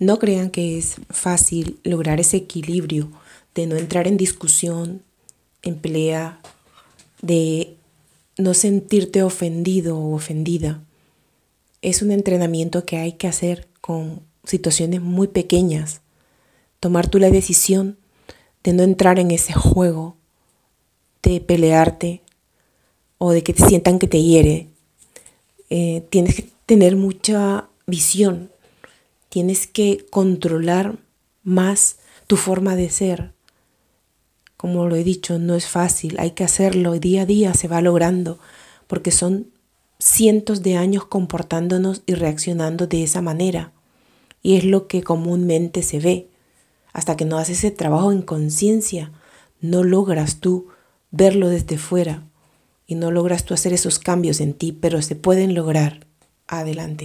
No crean que es fácil lograr ese equilibrio de no entrar en discusión, en pelea, de no sentirte ofendido o ofendida. Es un entrenamiento que hay que hacer con situaciones muy pequeñas. Tomar tú la decisión de no entrar en ese juego, de pelearte o de que te sientan que te hiere. Eh, tienes que tener mucha visión, tienes que controlar más tu forma de ser. Como lo he dicho, no es fácil, hay que hacerlo día a día se va logrando, porque son cientos de años comportándonos y reaccionando de esa manera. Y es lo que comúnmente se ve. Hasta que no haces ese trabajo en conciencia, no logras tú verlo desde fuera y no logras tú hacer esos cambios en ti, pero se pueden lograr. Adelante.